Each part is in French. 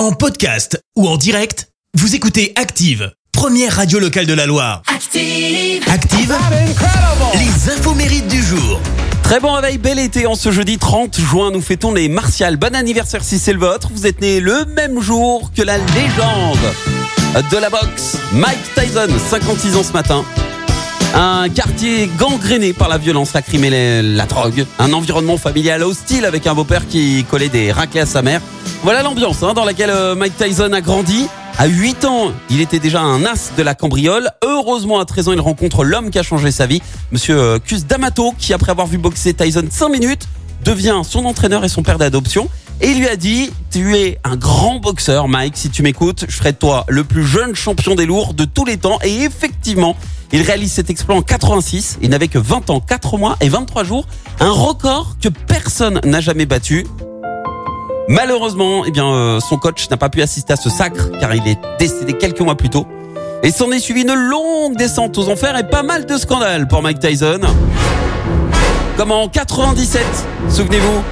En podcast ou en direct, vous écoutez Active, première radio locale de la Loire. Active. Active, les infos mérites du jour. Très bon réveil, bel été en ce jeudi 30 juin. Nous fêtons les Martial. Bon anniversaire si c'est le vôtre. Vous êtes né le même jour que la légende de la boxe, Mike Tyson, 56 ans ce matin. Un quartier gangréné par la violence, la crime et la, drogue. Un environnement familial hostile avec un beau-père qui collait des raclés à sa mère. Voilà l'ambiance hein, dans laquelle euh, Mike Tyson a grandi. À 8 ans, il était déjà un as de la cambriole. Heureusement, à 13 ans, il rencontre l'homme qui a changé sa vie, Monsieur euh, Cus D'Amato, qui après avoir vu boxer Tyson 5 minutes, devient son entraîneur et son père d'adoption. Et il lui a dit, tu es un grand boxeur, Mike, si tu m'écoutes, je ferai de toi le plus jeune champion des lourds de tous les temps. Et effectivement, il réalise cet exploit en 86. Il n'avait que 20 ans, 4 mois et 23 jours. Un record que personne n'a jamais battu. Malheureusement, eh bien, euh, son coach n'a pas pu assister à ce sacre car il est décédé quelques mois plus tôt. Et s'en est suivi une longue descente aux enfers et pas mal de scandales pour Mike Tyson. Comme en 97, souvenez-vous,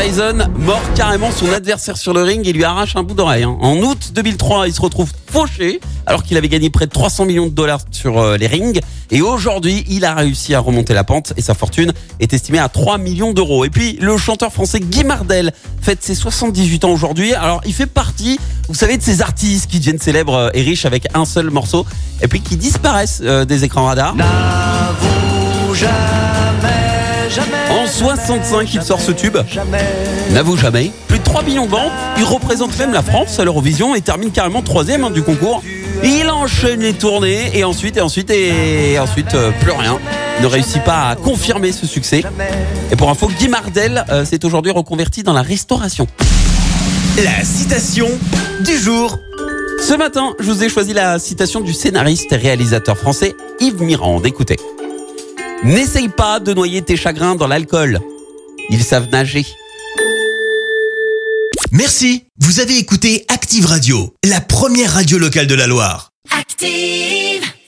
Tyson mord carrément son adversaire sur le ring et lui arrache un bout d'oreille. hein. En août 2003, il se retrouve fauché alors qu'il avait gagné près de 300 millions de dollars sur euh, les rings. Et aujourd'hui, il a réussi à remonter la pente et sa fortune est estimée à 3 millions d'euros. Et puis, le chanteur français Guy Mardel fête ses 78 ans aujourd'hui. Alors, il fait partie, vous savez, de ces artistes qui deviennent célèbres euh, et riches avec un seul morceau et puis qui disparaissent euh, des écrans radars. 65, il sort ce tube. N'avoue jamais. Plus de 3 millions de ventes. Il représente même la France à l'Eurovision et termine carrément troisième hein, du concours. Il enchaîne les tournées et ensuite et ensuite et ensuite euh, plus rien. Ne réussit pas à confirmer ce succès. Et pour info, Guy Mardel euh, s'est aujourd'hui reconverti dans la restauration. La citation du jour. Ce matin, je vous ai choisi la citation du scénariste et réalisateur français Yves Mirande. Écoutez. N'essaye pas de noyer tes chagrins dans l'alcool. Ils savent nager. Merci, vous avez écouté Active Radio, la première radio locale de la Loire. Active.